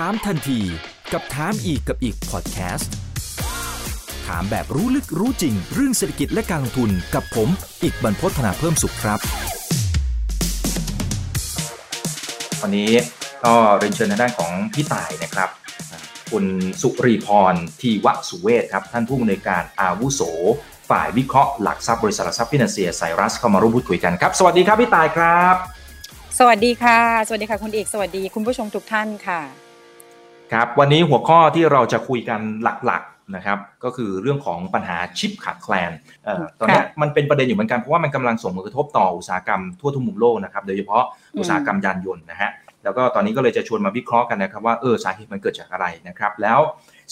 ถามทันทีกับถามอีกกับอีกพอดแคสต์ถามแบบรู้ลึกรู้จริง เรื่องเศรษฐกิจและการลงทุนกับผม อีกบรรพฒนาเพิ่มสุขครับ วันนี้ก็เรียนเชิญทางด้านของพี่ต่ายนะครับ คุณสุรีพรทีวสุเวศครับ ท่านผู้อำนวยการอาวุโส ฝ่ายวิเคราะห์หลักทรัพย์บริษัทหลักทรัพย์ฟินแลนเซียไซรัสเข้ามาร่วมพูดคุยกันครับ สวัสดีครับพี่ต่ายครับ สวัสดีค่ะ สวัสดีค่ะคุณเอกสวัสดีคุณผู้ชมทุกท่านค่ะ ครับวันนี้หัวข้อที่เราจะคุยกันหลักๆนะครับ ก็คือเรื่องของปัญหาชิปขาดแคลนเอ่อตอนนี้มันเป็นประเด็นอยู่เหมือนกันเพราะว่ามันกำลังส่งผลกระทบต่ออุตสาหกรรมทั่วทุกมุมโลกนะครับโดยเฉพาะอุตสาหกรรมยานยนต์นะฮะแล้วก็ตอนนี้ก็เลยจะชวนมาวิเคราะห์กันนะครับว่าเออสาเหตุมันเกิดจากอะไรนะครับ แล้ว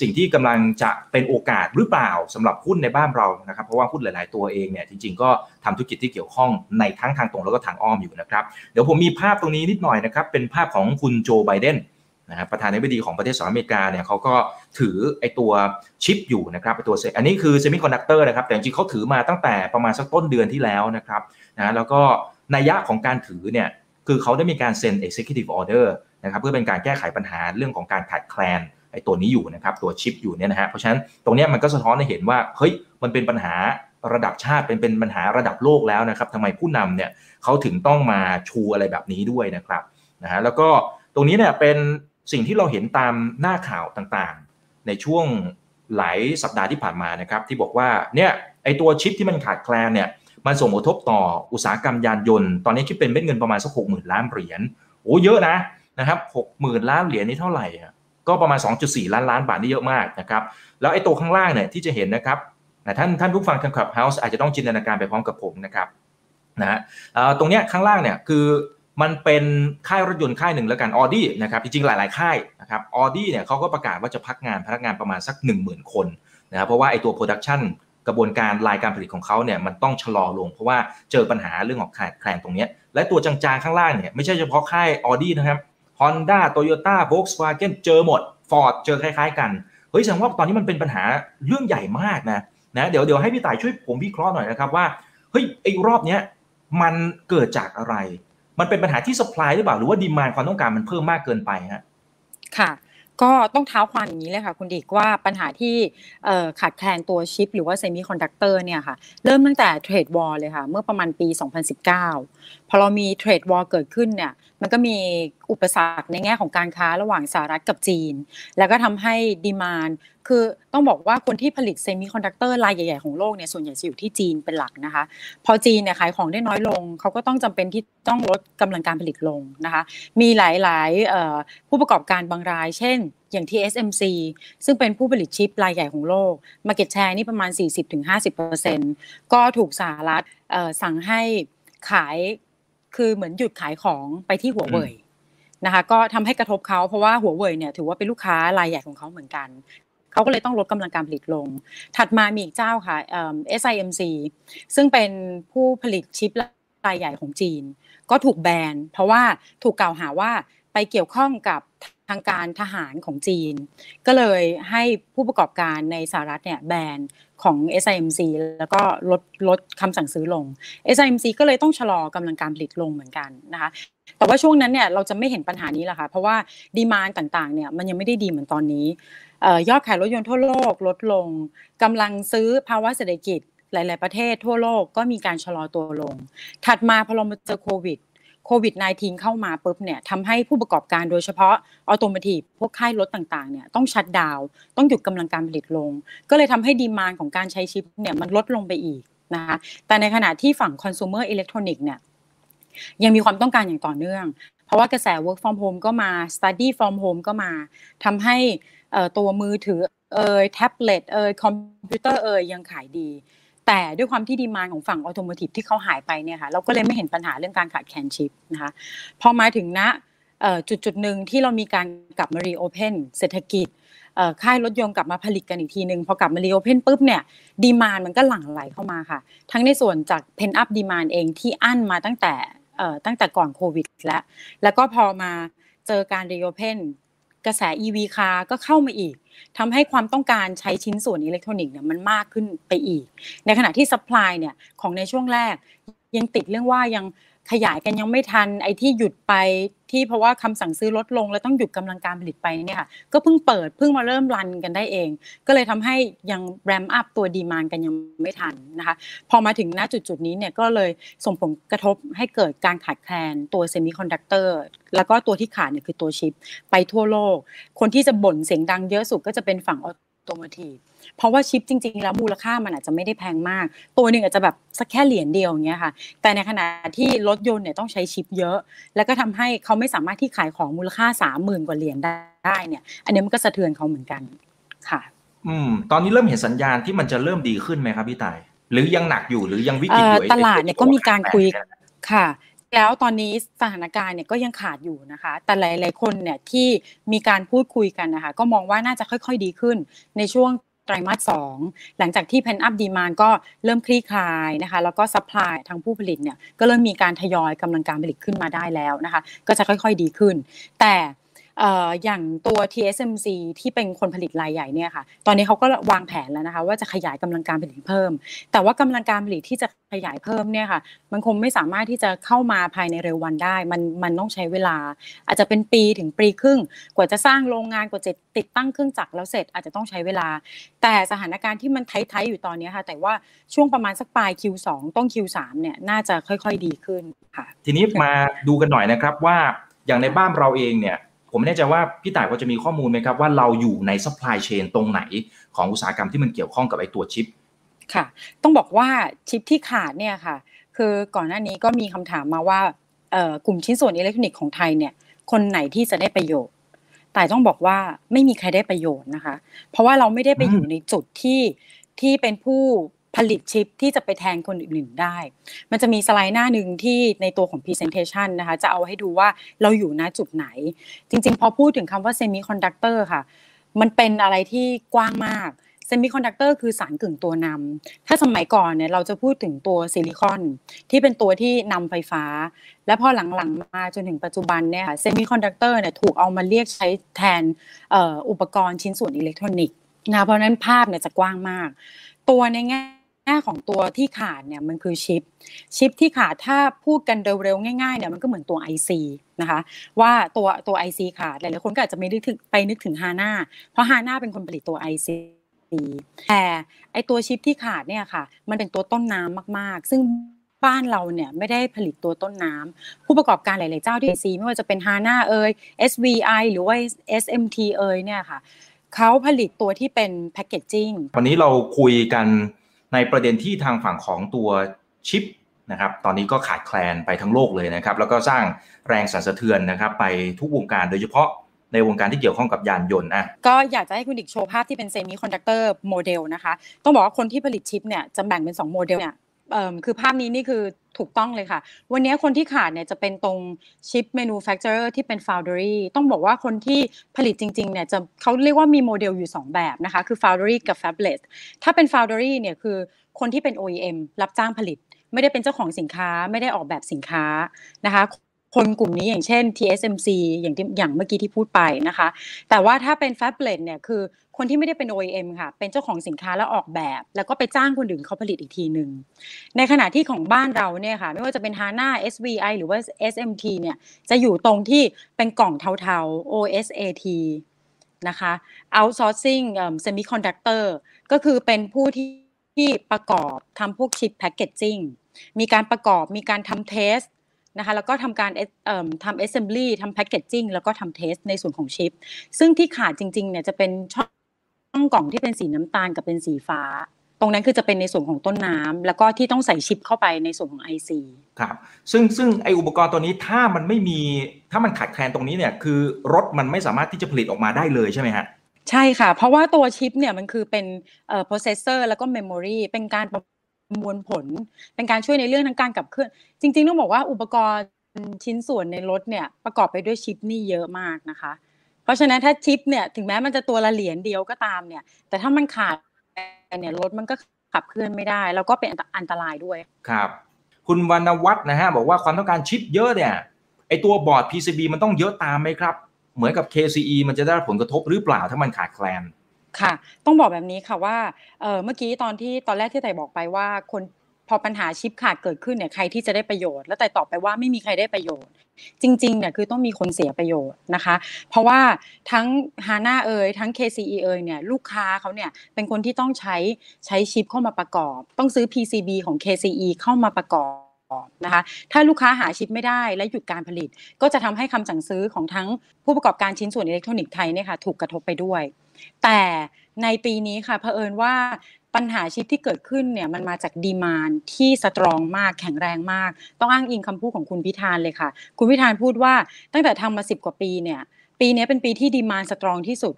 สิ่งที่กำลังจะเป็นโอกาสหรือเปล่าสำหรับหุ้นในบ้านเรานะครับ เพราะว่าหุ้นหลาย ๆ ตัวเองเนี่ยจริง ๆ ก็ทำธุรกิจที่เกี่ยวข้องในทั้งทางตรงแล้วก็ทางอ้อมอยู่นะครับ เดี๋ยวผมมีภาพตรงนี้นิดหน่อยนะครับ เป็นภาพของคุณโจไบเดน นะครับประธานาธิบดีของประเทศสหรัฐอเมริกาเนี่ยเขาก็ถือไอตัวชิปอยู่นะครับไอตัวอันนี้คือเซมิคอนดักเตอร์นะครับแต่จริงเขาถือมาตั้งแต่ประมาณสักต้นเดือนที่แล้วนะครับนะแล้วก็นัยยะของการถือเนี่ยคือเขาได้มีการเซ็น executive order นะครับเพื่อเป็นการแก้ไขปัญหาเรื่องของการขาดแคลนไอตัวนี้อยู่นะครับตัวชิปอยู่เนี่ยนะฮะเพราะฉะนั้นตรงนี้มันก็สะท้อนให้เห็นว่าเฮ้ยมันเป็นปัญหาระดับชาติเป็นเป็นปัญหาระดับโลกแล้วนะครับทำไมผู้นำเนี่ยเขาถึงต้องมาชูอะไรแบบนี้ด้วยนะครับนะฮะแล้วก็ตรงนี้เนี่ยเป็น สิ่งที่เราเห็นตามหน้าข่าวต่างๆ ในช่วงหลายสัปดาห์ที่ผ่านมานะครับที่บอกว่าเนี่ยไอตัวชิปที่มันขาดแคลนเนี่ยมันส่งผลกระทบต่ออุตสาหกรรมยานยนต์ ตอนนี้คิดเป็นเม็ดเงินประมาณสักหกหมื่นล้านเหรียญโอ้เยอะนะนะครับหกหมื่นล้านเหรียญนี่เท่าไหร่ก็ประมาณ 2.4 ล้านล้านบาทนี่เยอะมากนะครับแล้วไอ้ตัวข้างล่างเนี่ยที่จะเห็นนะครับท่านท่านผู้ฟังทาง Clubhouse อาจจะต้องจินตนาการไปพร้อมกับผมนะครับนะฮะตรงเนี้ยข้างล่างเนี่ยคือ มันเป็นค่ายรถยนต์ค่ายหนึ่งแล้วกันออดี้นะครับจริงๆหลาย ๆ ค่ายนะครับออดี้เนี่ยเขาก็ประกาศว่าจะพักงานพนักงานประมาณสัก 10,000 คนนะครับเพราะว่าไอ้ตัว production กระบวนการรายการผลิตของเขาเนี่ยมันต้องชะลอลง เพราะว่าเจอปัญหาเรื่องของขาดแคลนตรงนี้และตัวจางๆข้างล่างเนี่ยไม่ใช่เฉพาะค่ายออดี้นะครับ Honda Toyota Volkswagen เจอหมด Ford เจอคล้าย ๆ กันเฮ้ยแสดงว่าตอนนี้มันเป็นปัญหาเรื่องใหญ่มากนะนะเดี๋ยวเดี๋ยวให้พี่ต่ายช่วยผมวิเคราะห์หน่อยนะครับว่าเฮ้ยไอ้รอบเนี้ยมันเกิดจากอะไร มันเป็นปัญหาที่ supply หรือเปล่าหรือว่า demand ความต้องการมันเพิ่มมากเกินไปฮะค่ะก็ต้องเท้าความอย่างนี้เลยค่ะคุณดิกว่าปัญหาที่ขาดแคลนตัวชิป หรือว่า semiconductor เนี่ยค่ะเริ่มตั้งแต่ trade warเลยค่ะเมื่อประมาณปี 2019 พอเรามี trade war เกิดขึ้นเนี่ยมันก็มีอุปสรรคในแง่ของการค้าระหว่างสหรัฐกับจีน แล้วก็ทำให้ demand คือต้องบอกว่าคนที่ผลิต semiconductor รายใหญ่ ๆ ของโลกเนี่ยส่วนใหญ่จะอยู่ที่จีนเป็นหลักนะคะ พอจีนเนี่ยขายของได้น้อยลง เขาก็ต้องจำเป็นที่ต้องลดกำลังการผลิตลงนะคะ มีหลายๆผู้ประกอบการบางราย เช่น อย่าง TSMC ซึ่งเป็นผู้ผลิตชิปรายใหญ่ของโลก Market Share นี่ประมาณ 40-50%ก็ถูกสหรัฐสั่งให้ขาย คือเหมือนหยุดขายของไปที่หัวเว่ยนะคะ ก็ทำให้กระทบเขาเพราะว่าหัวเว่ยเนี่ยถือว่าเป็นลูกค้ารายใหญ่ของเขาเหมือนกันเขาก็เลยต้องลดกำลังการผลิตลง ถัดมามีอีกเจ้าค่ะเอ่อ SIMC ซึ่งเป็นผู้ผลิตชิปรายใหญ่ของจีน ก็ถูกแบนเพราะว่าถูกกล่าวหาว่าไปเกี่ยวข้องกับทางการทหารของจีน ก็เลยให้ผู้ประกอบการในสหรัฐเนี่ยแบนของ SIMC แล้วก็ลดลดคำสั่งซื้อลง SIMC ก็เลยต้องชะลอกำลังการผลิตลงเหมือนกันนะคะแต่ว่าช่วงนั้นเนี่ยเราจะไม่เห็นปัญหานี้ละค่ะเพราะว่าดีมานต่างๆเนี่ยมันยังไม่ได้ดีเหมือนตอนนี้ยอดขายรถยนต์ทั่วโลกลดลงกำลังซื้อภาวะเศรษฐกิจหลาย ๆ ประเทศทั่วโลกก็มีการชะลอตัวลง ถัดมาพอเรามาเจอโควิด โควิด -19 เข้ามาปุ๊บเนี่ยทำให้ผู้ประกอบการโดยเฉพาะautomotive พวกค่ายรถต่างๆเนี่ยต้อง shutdown ต้องหยุดกำลังการผลิตลง ก็เลยทำให้ demand ของการใช้ชิปเนี่ยมันลดลงไปอีกนะคะแต่ในขณะที่ฝั่งคอน sumer electronic เนี่ยยังมีความต้องการอย่างต่อเนื่อง เพราะว่ากระแส work from home ก็มา study from home ก็มาทำให้ตัวมือถือเอ่ยแท็บเล็ตเอ่ยคอมพิวเตอร์เอ่ยยังขายดี แต่ด้วยความที่ demand ของฝั่ง automotive ที่เขาหายไปเนี่ยค่ะเราก็เลยไม่เห็นปัญหาเรื่องการขาดแคลนชิปนะคะพอมาถึงณจุดจุดหนึ่งที่เรามีการกลับมา reopen เศรษฐกิจค่ายรถยนต์กลับมาผลิตกันอีกทีหนึ่งพอกลับมา reopen ปุ๊บเนี่ย demand มันก็หลั่งไหลเข้ามาค่ะ ทั้งในส่วนจาก pent-up demand เองที่อั้นมาตั้งแต่ตั้งแต่ก่อนโควิดแล้วแล้วก็พอมาเจอการ reopen กระแส EV คาร์ก็เข้ามาอีกทำให้ความต้องการใช้ชิ้นส่วนอิเล็กทรอนิกส์เนี่ยมันมากขึ้นไปอีก ในขณะที่ supply เนี่ยของในช่วงแรกยังติดเรื่องว่ายัง ขยายกันยังไม่ทัน ไอ้ที่หยุดไปที่เพราะว่าคำสั่งซื้อลดลง แล้วต้องหยุดกำลังการผลิตไปเนี่ยค่ะก็เพิ่งเปิดเพิ่งมาเริ่ม run กันได้เอง ก็เลยทำให้ยัง ramp up ตัว demand กันยังไม่ทันนะคะพอมาถึงณจุดจุดนี้เนี่ยก็เลยส่งผลกระทบให้เกิดการขาดแคลนตัว semiconductor แล้วก็ตัวที่ขาดเนี่ยคือตัวชิป ไปทั่วโลก คนที่จะบ่นเสียงดังเยอะสุดก็จะเป็นฝั่ง automotiveเพราะว่าชิปจริง ๆ แล้วมูลค่ามันอาจจะไม่ได้แพงมาก ตัวหนึ่งอาจจะแบบสักแค่เหรียญเดียวอย่างเงี้ยค่ะ แต่ในขณะที่รถยนต์เนี่ยต้องใช้ชิปเยอะ แล้วก็ทำให้เขาไม่สามารถที่ขายของมูลค่าสามหมื่นกว่าเหรียญได้เนี่ย อันนี้มันก็สะเทือนเขาเหมือนกันค่ะ อืม ตอนนี้เริ่มเห็นสัญญาณที่มันจะเริ่มดีขึ้นไหมครับพี่ตาย หรือยังหนักอยู่หรือยังวิกฤตอยู่ตลาดเนี่ยก็มีการคุยค่ะ แล้วตอนนี้สถานการณ์เนี่ยก็ยังขาดอยู่นะคะ แต่หลาย ๆ คนเนี่ยที่มีการพูดคุยกันนะคะ ก็มองว่าน่าจะค่อย ๆ ดีขึ้นในช่วงไตรมาสสองหลังจากที่ pent-up demand ก็เริ่มคลี่คลายนะคะ แล้วก็ supply ทางผู้ผลิตเนี่ยก็เริ่มมีการทยอยกำลังการผลิตขึ้นมาได้แล้วนะคะ ก็จะค่อย ๆ ดีขึ้น แต่ อย่างตัว TSMC ที่เป็นคนผลิตรายใหญ่เนี่ยค่ะ ตอนนี้เขาก็วางแผนแล้วนะคะว่าจะขยายกำลังการผลิตเพิ่ม แต่ว่ากำลังการผลิตที่จะขยายเพิ่มเนี่ยค่ะ มันคงไม่สามารถที่จะเข้ามาภายในเร็ววันได้ มันมันต้องใช้เวลา อาจจะเป็นปีถึงปีครึ่ง กว่าจะสร้างโรงงานกว่าจะติดตั้งเครื่องจักรแล้วเสร็จอาจจะต้องใช้เวลา แต่สถานการณ์ที่มัน tight ๆอยู่ตอนนี้ค่ะ แต่ว่าช่วงประมาณสักปลาย Q2 ต้น Q3 เนี่ยน่าจะค่อยๆดีขึ้นค่ะ ทีนี้มาดูกันหน่อยนะครับว่าอย่างในบ้านเราเองเนี่ย ผมไม่แน่ใจว่าพี่ต่ายพอจะมีข้อมูลไหมครับว่าเราอยู่ใน supply chain ตรงไหนของอุตสาหกรรมที่มันเกี่ยวข้องกับไอ้ตัวชิป ค่ะ ต้องบอกว่าชิปที่ขาดเนี่ยค่ะ คือก่อนหน้านี้ก็มีคำถามมาว่ากลุ่มชิ้นส่วนอิเล็กทรอนิกส์ของไทยเนี่ยคนไหนที่จะได้ประโยชน์ แต่ต้องบอกว่าไม่มีใครได้ประโยชน์นะคะ เพราะว่าเราไม่ได้ไปอยู่ในจุดที่ที่เป็นผู้ ผลิตชิปที่จะไปแทนคนอื่นๆได้ มันจะมีสไลด์หน้าหนึ่งที่ในตัวของ Presentation นะคะ จะเอาให้ดูว่าเราอยู่ณจุดไหน จริงๆ พอพูดถึงคำว่า Semiconductor ค่ะ มันเป็นอะไรที่กว้างมาก Semiconductor คือสารกึ่งตัวนำ ถ้าสมัยก่อนเนี่ยเราจะพูดถึงตัวซิลิคอนที่เป็นตัวที่นำไฟฟ้า และพอหลังๆมาจนถึงปัจจุบันเนี่ยค่ะ Semiconductor เนี่ยถูกเอามาเรียกใช้แทนอุปกรณ์ชิ้นส่วนอิเล็กทรอนิกส์นะเพราะนั้นภาพเนี่ยจะกว้างมาก ตัวในแง่ แง่ของตัวที่ขาดเนี่ยมันคือชิป ชิปที่ขาดถ้าพูดกันเร็วๆง่ายๆเนี่ยมันก็เหมือนตัว IC นะคะว่าตัวตัว IC ขาดหลายๆคนก็อาจจะไม่ได้ถึงไปนึกถึงฮาน่าเพราะฮาน่าเป็นคนผลิตตัว IC แต่ไอตัวชิปที่ขาดเนี่ยค่ะมันเป็นตัวต้นน้ำมากๆ ซึ่งบ้านเราเนี่ยไม่ได้ผลิตตัวต้นน้ำผู้ประกอบการหลาย ๆ เจ้าที่ IC ไม่ว่าจะเป็นฮาน่าเอ่ย SVI หรือว่า SMT เอ่ยเนี่ยค่ะเขาผลิตตัวที่เป็นแพคเกจจิ้งวันนี้เราคุยกัน ในประเด็นที่ทางฝั่งของตัวชิปนะครับตอนนี้ก็ขาดแคลนไปทั้งโลกเลยนะครับ แล้วก็สร้างแรงสั่นสะเทือนนะครับไปทุกวงการโดยเฉพาะในวงการที่เกี่ยวข้องกับยานยนต์อะก็อยากจะให้คุณดิกโชว์ภาพที่เป็น semiconductor model นะคะ ต้องบอกว่าคนที่ผลิตชิปเนี่ยจะแบ่งเป็น 2 โมเดลเนี่ย คือภาพนี้นี่คือถูกต้องเลยค่ะ วันนี้คนที่ขาดเนี่ยจะเป็นตรง chip manufacturer ที่เป็น foundry ต้องบอกว่าคนที่ผลิตจริงๆเนี่ยจะเขาเรียกว่ามีโมเดลอยู่ 2 แบบนะคะ คือ foundry กับ fabless ถ้าเป็น foundry เนี่ยคือคนที่เป็น OEM รับจ้างผลิต ไม่ได้เป็นเจ้าของสินค้าไม่ได้ออกแบบสินค้านะคะ คนกลุ่มนี้อย่างเช่น TSMC อย่างที่อย่างเมื่อกี้ที่พูดไปนะคะ แต่ว่าถ้าเป็น Fablet เนี่ยคือคนที่ไม่ได้เป็น OEM ค่ะ เป็นเจ้าของสินค้าแล้วออกแบบ แล้วก็ไปจ้างคนอื่นเขาผลิตอีกทีหนึ่ง ในขณะที่ของบ้านเราเนี่ยค่ะ ไม่ว่าจะเป็น HANA SVI หรือว่า SMT เนี่ยจะอยู่ตรงที่เป็นกล่องเทาๆ OSAT นะคะ outsourcing semiconductor ก็คือเป็นผู้ที่ที่ประกอบทำพวกชิปแพคเกจจิ้งมีการประกอบมีการทำเทส นะคะแล้วก็ทำการทำ assembly ทำ packaging แล้วก็ทำ test ในส่วนของชิป ซึ่งที่ขาดจริงๆเนี่ยจะเป็นช่องกล่องที่เป็นสีน้ำตาลกับเป็นสีฟ้า ตรงนั้นคือจะเป็นในส่วนของต้นน้ำแล้วก็ที่ต้องใส่ชิปเข้าไปในส่วนของ IC ครับซึ่งซึ่งไออุปกรณ์ตัวนี้ถ้ามันไม่มีถ้ามันขาดแคลนตรงนี้เนี่ยคือรถมันไม่สามารถที่จะผลิตออกมาได้เลยใช่ไหมฮะใช่ค่ะ เพราะว่าตัวชิปเนี่ยมันคือเป็นเอ่อ processor แล้วก็ memory เป็นการประ มวลผล เป็นการช่วยในเรื่องทั้งการกับเคลื่อนจริง ๆ ต้องบอกว่าอุปกรณ์ชิ้นส่วนในรถเนี่ยประกอบไปด้วยชิปนี่เยอะมากนะคะ เพราะฉะนั้นถ้าชิปเนี่ยถึงแม้มันจะตัวละเหรียญเดียวก็ตามเนี่ย แต่ถ้ามันขาดเนี่ยรถมันก็ขับเคลื่อนไม่ได้ แล้วก็เป็นอันตรายด้วยครับ คุณวรรณวัฒน์นะฮะบอกว่าความต้องการชิปเยอะเนี่ยไอตัวบอร์ด PCB มันต้องเยอะตามไหมครับ เหมือนกับ KCE มันจะได้ผลกระทบหรือเปล่าถ้ามันขาดแคลน ค่ะ ต้องบอกแบบนี้ค่ะว่าเมื่อกี้ตอนที่ตอนแรกที่ไต่บอกไปว่าคนพอปัญหาชิปขาดเกิดขึ้นเนี่ยใครที่จะได้ประโยชน์ แล้วแต่ตอบไปว่าไม่มีใครได้ประโยชน์ จริงๆเนี่ยคือต้องมีคนเสียประโยชน์นะคะ เพราะว่าทั้งฮาน่าเอยทั้ง KCE เอยเนี่ยลูกค้าเขาเนี่ยเป็นคนที่ต้องใช้ใช้ชิปเข้ามาประกอบ ต้องซื้อ PCB ของ KCE เข้ามาประกอบนะคะถ้าลูกค้าหาชิปไม่ได้และหยุดการผลิต ก็จะทำให้คำสั่งซื้อของทั้งผู้ประกอบการชิ้นส่วนอิเล็กทรอนิกส์ไทยเนี่ยค่ะถูกกระทบไปด้วย แต่ในปีนี้ค่ะเผอิญว่าปัญหาชิปที่เกิดขึ้นเนี่ยมันมาจากดีมานที่สตรองมากแข็งแรงมาก ต้องอ้างอิงคำพูดของคุณพิธานเลยค่ะ คุณพิธานพูดว่าตั้งแต่ทำมาสิบกว่าปีเนี่ย ปีนี้เป็นปีที่ดีมานสตรองที่สุด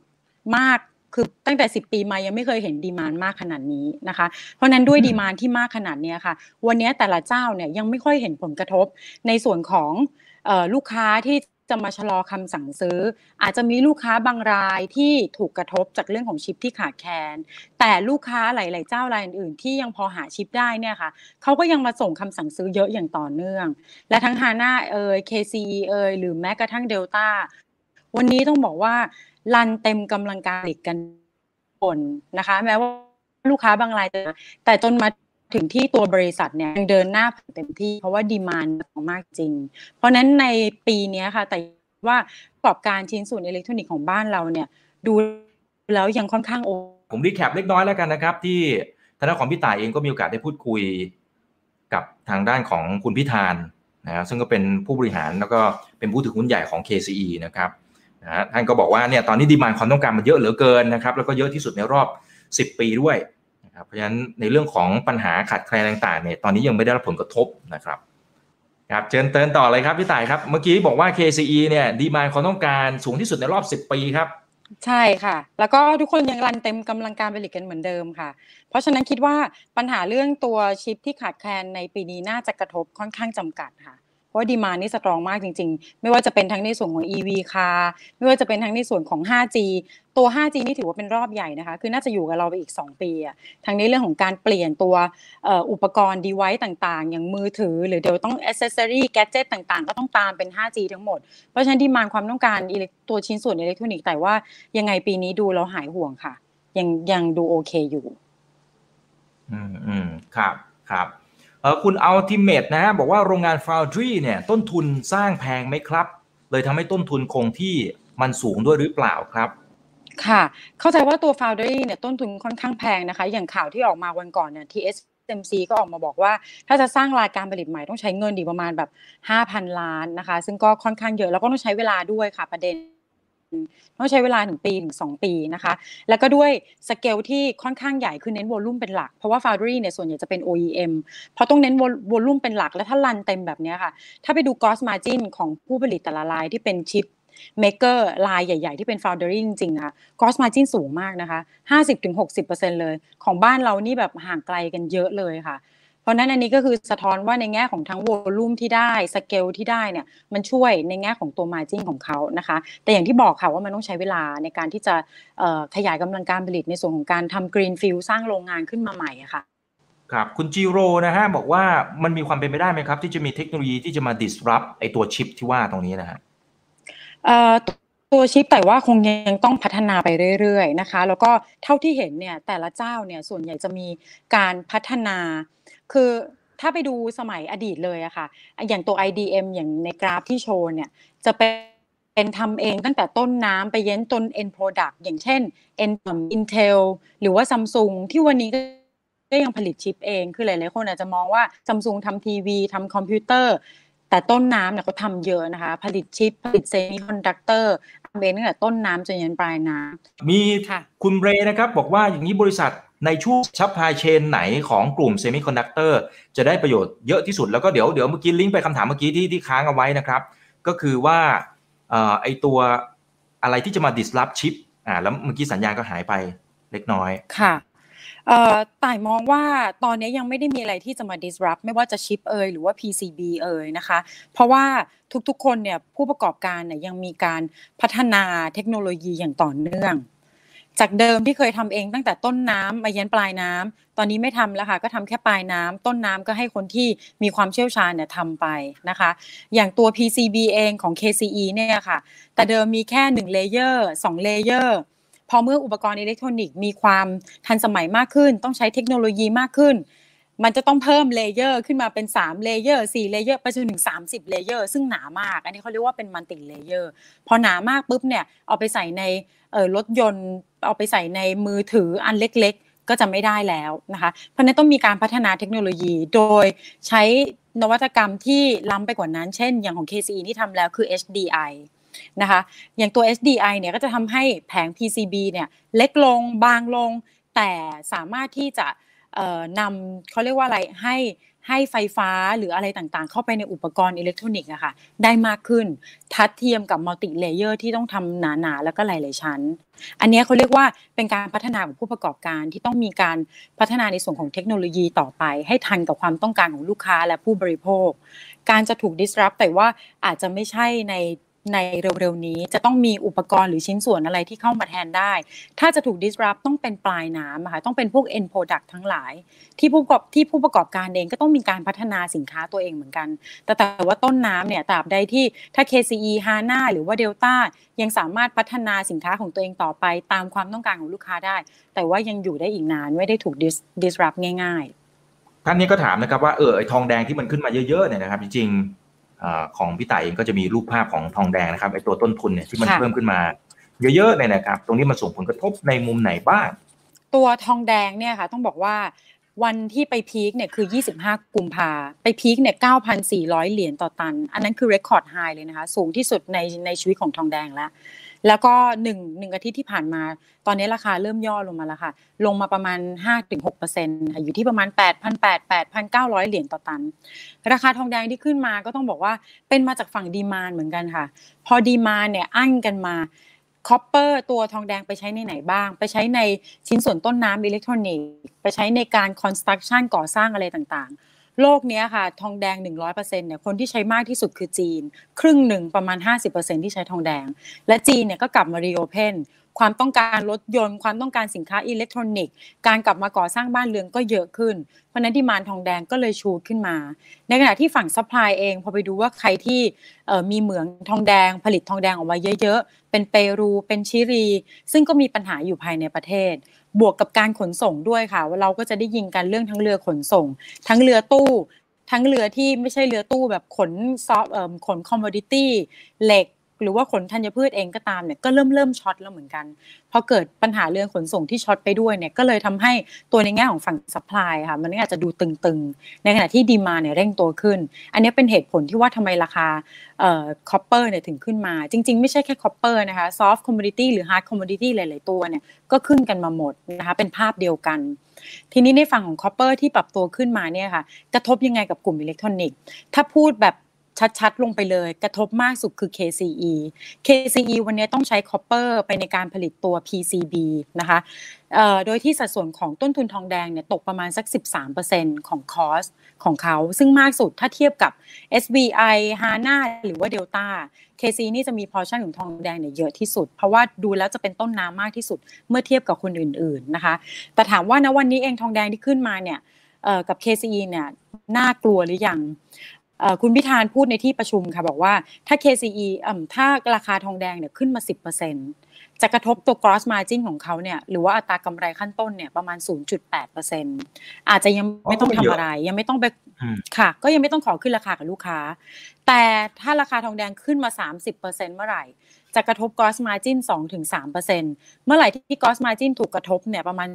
มากคือตั้งแต่ 10 ปีมายังไม่เคยเห็นดีมานมากขนาดนี้นะคะ เพราะนั้นด้วยดีมานที่มากขนาดนี้ค่ะ วันนี้แต่ละเจ้าเนี่ยยังไม่ค่อยเห็นผลกระทบในส่วนของลูกค้าที่ จะมาชะลอคำสั่งซื้อ อาจจะมีลูกค้าบางรายที่ถูกกระทบจากเรื่องของชิปที่ขาดแคลนแต่ลูกค้าหลาย ๆ เจ้ารายอื่นๆที่ยังพอหาชิปได้เนี่ยค่ะเขาก็ยังมาส่งคำสั่งซื้อเยอะอย่างต่อเนื่อง และทั้งฮาน่าเอ่ย KCE เอ่ยหรือแม้กระทั่งเดลต้าวันนี้ต้องบอกว่าลันเต็มกำลังการผลิตกันคนนะคะ แม้ว่าลูกค้าบางรายแต่จนมา ถึงที่ตัวบริษัทเนี่ยยังเดินหน้าเต็มที่ เพราะว่า demand มากจริง เพราะนั้นในปีนี้ค่ะ แต่ผู้ประกอบการชิ้นส่วนอิเล็กทรอนิกส์ของบ้านเราเนี่ย ดูแล้วยังค่อนข้างโอ ผม recap เล็กน้อยแล้วกันนะครับ ที่ทางด้านของพี่ต่ายเองก็มีโอกาสได้พูดคุยกับทางด้านของคุณพิธานนะซึ่งก็เป็นผู้บริหารแล้วก็เป็นผู้ถือหุ้นใหญ่ของ KCE นะครับนะท่านก็บอกว่าเนี่ยตอนนี้ดีมานความต้องการมันเยอะเหลือเกินนะครับแล้วก็เยอะที่สุดในรอบ 10 ปีด้วย นะครับเพราะฉะนั้นในเรื่องของปัญหาขาดแคลนต่างๆเนี่ยตอนนี้ยังไม่ได้รับผลกระทบนะครับครับเชิญเตินต่อเลยครับพี่ต่ายครับ เมื่อกี้บอกว่า KCE เนี่ยดีมานความต้องการสูงที่สุดในรอบ 10 ปีครับ ใช่ค่ะ แล้วก็ทุกคนยังรันเต็มกำลังการผลิตกันเหมือนเดิมค่ะ เพราะฉะนั้นคิดว่าปัญหาเรื่องตัวชิปที่ขาดแคลนในปีนี้น่าจะกระทบค่อนข้างจำกัดค่ะ ราะ demand นี่ strong มากจริง ๆ ไม่ว่าจะเป็นทั้งในส่วนของ EV คาร์ไม่ว่าจะเป็นทั้งในส่วนของ 5G ตัว 5G นี่ถือว่าเป็นรอบใหญ่นะคะ คือน่าจะอยู่กับเราไปอีก 2 ปีอะทั้งในเรื่องของการเปลี่ยนตัวอุปกรณ์ device ต่าง ๆ อย่างมือถือ หรือเดี๋ยวต้องอ c เซสซอรี่แกจ g ตต่าง ๆ ก็ต้องตามเป็น 5G ทั้งหมด เพราะฉะนั้น demand ความต้องการตัวชิ้นส่วนอิเล็กทรอนิกส์แต่ว่ายังไงปีนี้ดูเราหายห่วงค่ะ ยังยังดูโอเคอยู่ อืมอืมครับครับ คุณอัลติเมทนะฮะบอกว่าโรงงานฟาวดรีเนี่ยต้นทุนสร้างแพงไหมครับ เลยทำให้ต้นทุนคงที่มันสูงด้วยหรือเปล่าครับค่ะ เข้าใจว่าตัว Foundry เนี่ยต้นทุนค่อนข้างแพงนะคะ อย่างข่าวที่ออกมาวันก่อนเนี่ย TSMC ก็ออกมาบอกว่า ถ้าจะสร้างรายการผลิตใหม่ต้องใช้เงินดีประมาณแบบ 5,000 ล้านนะคะ ซึ่งก็ค่อนข้างเยอะแล้วก็ต้องใช้เวลาด้วยค่ะประเด็น ต้องใช้เวลาถึงปีถึงสองปีนะคะ แล้วก็ด้วยสเกลที่ค่อนข้างใหญ่คือเน้น volume เป็นหลัก เพราะว่า Foundry เนี่ยส่วนใหญ่จะเป็น OEM เพราะต้องเน้น volume เป็นหลัก และถ้า run เต็มแบบนี้ค่ะ ถ้าไปดู gross margin ของผู้ผลิตแต่ละรายที่เป็น chip maker รายใหญ่ ๆ ที่เป็น Foundry จริงๆอะ gross margin สูงมากนะคะ 50-60%เลย ของบ้านเรานี่แบบห่างไกลกันเยอะเลยค่ะ เพราะนั้นอันนี้ก็คือสะท้อนว่าในแง่ของทั้ง volume ที่ได้สเกลที่ได้เนี่ยมันช่วยในแง่ของตัว margin ของเขานะคะ แต่อย่างที่บอกค่ะว่ามันต้องใช้เวลาในการที่จะขยายกำลังการผลิตในส่วนของการทำกรีนฟิลสร้างโรงงานขึ้นมาใหม่ค่ะครับคุณจีโรนะฮะบอกว่ามันมีความเป็นไปได้ไหมครับ ที่จะมีเทคโนโลยีที่จะมา disrupt ไอตัวชิปที่ว่าตรงนี้นะฮะตัวชิปแต่ว่าคงยังต้องพัฒนาไปเรื่อยๆนะคะ แล้วก็เท่าที่เห็นเนี่ยแต่ละเจ้าเนี่ยส่วนใหญ่จะมีการพัฒนา คือถ้าไปดูสมัยอดีตเลยอะค่ะ อย่างตัว IDM อย่างในกราฟที่โชว์เนี่ย จะเป็นทำเองตั้งแต่ต้นน้ำไปยันจน end product อย่างเช่น Intel หรือว่า Samsung ที่วันนี้ก็ยังผลิตชิปเอง คือหลายๆคนอาจจะมองว่า Samsung ทำทีวีทำคอมพิวเตอร์ แต่ต้นน้ำเนี่ยเขาทำเยอะนะคะ ผลิตชิป ผลิตเซมิคอนดักเตอร์เป็นตั้งแต่ต้นน้ำจนยันปลายน้ำมีคุณเรนะครับ บอกว่าอย่างนี้บริษัท ในช่วงชัพพายเชนไหนของกลุ่มเซมิคอนดักเตอร์จะได้ประโยชน์เยอะที่สุด แล้วก็เดี๋ยวเดี๋ยวเมื่อกี้ลิงก์ไปคำถามเมื่อกี้ที่ที่ค้างเอาไว้นะครับ ก็คือว่าไอตัวอะไรที่จะมา disrupt ชิปอ่าแล้วเมื่อกี้สัญญาณก็หายไปเล็กน้อยค่ะต่ายมองว่าตอนนี้ยังไม่ได้มีอะไรที่จะมา disrupt ไม่ว่าจะชิปเอยหรือว่า PCB เอยนะคะ เพราะว่าทุกๆคนเนี่ยผู้ประกอบการเนี่ยยังมีการพัฒนาเทคโนโลยีอย่างต่อเนื่อง จากเดิมที่เคยทำเองตั้งแต่ต้นน้ำมายันปลายน้ำตอนนี้ไม่ทำแล้วค่ะก็ทำแค่ปลายน้ำต้นน้ำก็ให้คนที่มีความเชี่ยวชาญเนี่ยทำไปนะคะ อย่างตัว PCB เองของ KCE เนี่ยค่ะ แต่เดิมมีแค่1 layer 2 layer พอเมื่ออุปกรณ์อิเล็กทรอนิกส์มีความทันสมัยมากขึ้น ต้องใช้เทคโนโลยีมากขึ้น มันจะต้องเพิ่ม layer ขึ้นมาเป็น3 layer 4 layer ไปจนถึง30 layer ซึ่งหนามาก อันนี้เขาเรียกว่าเป็น multilayerพอหนามากปุ๊บเนี่ยเอาไปใส่ในรถยนต์ เอาไปใส่ในมือถืออันเล็กๆ ก็จะไม่ได้แล้วนะคะ เพราะนั้นต้องมีการพัฒนาเทคโนโลยีโดยใช้นวัตกรรมที่ล้ำไปกว่านั้น เช่น อย่างของ KCE ที่ทำแล้วคือ HDI นะคะ อย่างตัว HDI เนี่ยก็จะทำให้แผง PCB เนี่ยเล็กลงบางลง แต่สามารถที่จะนำเขาเรียกว่าอะไรให้ ให้ไฟฟ้าหรืออะไรต่างๆ เข้าไปในอุปกรณ์อิเล็กทรอนิกส์อะค่ะได้มากขึ้น ทัดเทียมกับ multilayer ที่ต้องทำหนาๆ แล้วก็หลายๆชั้น อันนี้เขาเรียกว่าเป็นการพัฒนาของผู้ประกอบการที่ต้องมีการพัฒนาในส่วนของเทคโนโลยีต่อไป ให้ทันกับความต้องการของลูกค้าและผู้บริโภค การจะถูก disrupt แต่ว่าอาจจะไม่ใช่ใน ในเร็วๆนี้ จะต้องมีอุปกรณ์หรือชิ้นส่วนอะไรที่เข้ามาแทนได้ ถ้าจะถูก disrupt ต้องเป็นปลายน้ำค่ะต้องเป็นพวก end product ทั้งหลาย ที่ผู้ประกอบที่ผู้ประกอบการเองก็ต้องมีการพัฒนาสินค้าตัวเองเหมือนกัน แต่แต่ว่าต้นน้ำเนี่ยตราบใดที่ถ้า KCE HANA หรือว่า Delta ยังสามารถพัฒนาสินค้าของตัวเองต่อไปตามความต้องการของลูกค้าได้ แต่ว่ายังอยู่ได้อีกนานไม่ได้ถูก disrupt ง่าย ๆ ท่านนี้ก็ถามนะครับว่าเออไอทองแดงที่มันขึ้นมาเยอะๆเนี่ยนะครับจริง ของพี่ต่ายเองก็จะมีรูปภาพของทองแดงนะครับไอตัวต้นทุนเนี่ยที่มันเพิ่มขึ้นมา เยอะๆเนี่ยนะครับ ตรงนี้มันส่งผลกระทบในมุมไหนบ้าง ตัวทองแดงเนี่ยค่ะ ต้องบอกว่าวันที่ไป peak เนี่ยคือ 25 กุมภาไป peak เนี่ย9,400 เหรียญต่อตัน อันนั้นคือ record high เลยนะคะ สูงที่สุดในในชีวิตของทองแดงแล้ว แล้วก็หนึ่งหนึ่งอาทิตย์ที่ผ่านมา ตอนนี้ราคาเริ่มย่อลงมาแล้วค่ะ ลงมาประมาณ 5-6%ค่ะอยู่ที่ประมาณ 8,800 8,900 เหรียญต่อตัน ราคาทองแดงที่ขึ้นมาก็ต้องบอกว่าเป็นมาจากฝั่ง demand เหมือนกันค่ะ พอ demand เนี่ยอั้นกันมาcopper ตัวทองแดงไปใช้ในไหนบ้าง ไปใช้ในชิ้นส่วนต้นน้ำอิเล็กทรอนิกส์ไปใช้ในการ construction ก่อสร้างอะไรต่างๆ โลกนี้ค่ะ ทองแดง 100%เนี่ยคนที่ใช้มากที่สุดคือจีน ครึ่งหนึ่งประมาณ 50%ที่ใช้ทองแดง และจีนเนี่ยก็กลับมา reopen ความต้องการรถยนต์ ความต้องการสินค้าอิเล็กทรอนิกส์ การกลับมาก่อสร้างบ้านเรือนก็เยอะขึ้น เพราะนั้น demand ทองแดงก็เลย shoot ขึ้นมา ในขณะที่ฝั่ง supply เองพอไปดูว่าใครที่มีเหมืองทองแดง ผลิตทองแดงออกมาเยอะ ๆ เป็นเปรู เป็นชิลี ซึ่งก็มีปัญหาอยู่ภายในประเทศ บวกกับการขนส่งด้วยค่ะว่าเราก็จะได้ยินกันเรื่องทั้งเรือขนส่ง ทั้งเรือตู้ทั้งเรือที่ไม่ใช่เรือตู้แบบขน soft เอ่อขน commodity เหล็ก หรือว่าขนธัญพืชเองก็ตามเนี่ยก็เริ่มเริ่ม short แล้วเหมือนกันพอเกิดปัญหาเรื่องขนส่งที่ short ไปด้วยเนี่ยก็เลยทำให้ตัวในแง่ของฝั่ง supply ค่ะมันอาจจะดูตึงๆ ในขณะที่ demand เนี่ยเร่งตัวขึ้น อันนี้เป็นเหตุผลที่ว่าทำไมราคาเอ่อ copper เนี่ยถึงขึ้นมา จริง ๆ ไม่ใช่แค่ copper นะคะ soft commodity หรือ hard commodity หลายๆตัวเนี่ยก็ขึ้นกันมาหมดนะคะเป็นภาพเดียวกัน ทีนี้ในฝั่งของ copper ที่ปรับตัวขึ้นมาเนี่ยค่ะกระทบยังไงกับกลุ่มอิเล็กทรอนิกส์ถ้าพูดแบบ ชัดๆ ลงไปเลย กระทบมากสุดคือ KCE KCE วันนี้ต้องใช้ copper ไปในการผลิตตัว PCB นะคะโดยที่สัดส่วนของต้นทุนทองแดงเนี่ยตกประมาณสัก 13%ของคอสของเขา ซึ่งมากสุดถ้าเทียบกับ SBI HANA หรือว่า Delta KC นี่จะมีพอชั่นของทองแดงเนี่ยเยอะที่สุด เพราะว่าดูแล้วจะเป็นต้นน้ำมากที่สุดเมื่อเทียบกับคนอื่นๆนะคะ แต่ถามว่าณวันนี้เองทองแดงที่ขึ้นมาเนี่ยกับ KCE เนี่ยน่ากลัวหรือยัง คุณพิธานพูดในที่ประชุมค่ะบอกว่าถ้า KCE ถ้าราคาทองแดงเนี่ยขึ้นมา 10% จะกระทบตัว gross margin ของเขาเนี่ยหรือว่าอัตรากำไรขั้นต้นเนี่ยประมาณ 0.8%อาจจะยังไม่ต้องทำอะไร ยังไม่ต้องไปค่ะ ก็ยังไม่ต้องขอขึ้นราคากับลูกค้า แต่ถ้าราคาทองแดงขึ้นมา 30%เมื่อไหร่ จะกระทบ gross margin 2-3%เมื่อไหร่ที่ gross margin ถูกกระทบเนี่ยประมาณ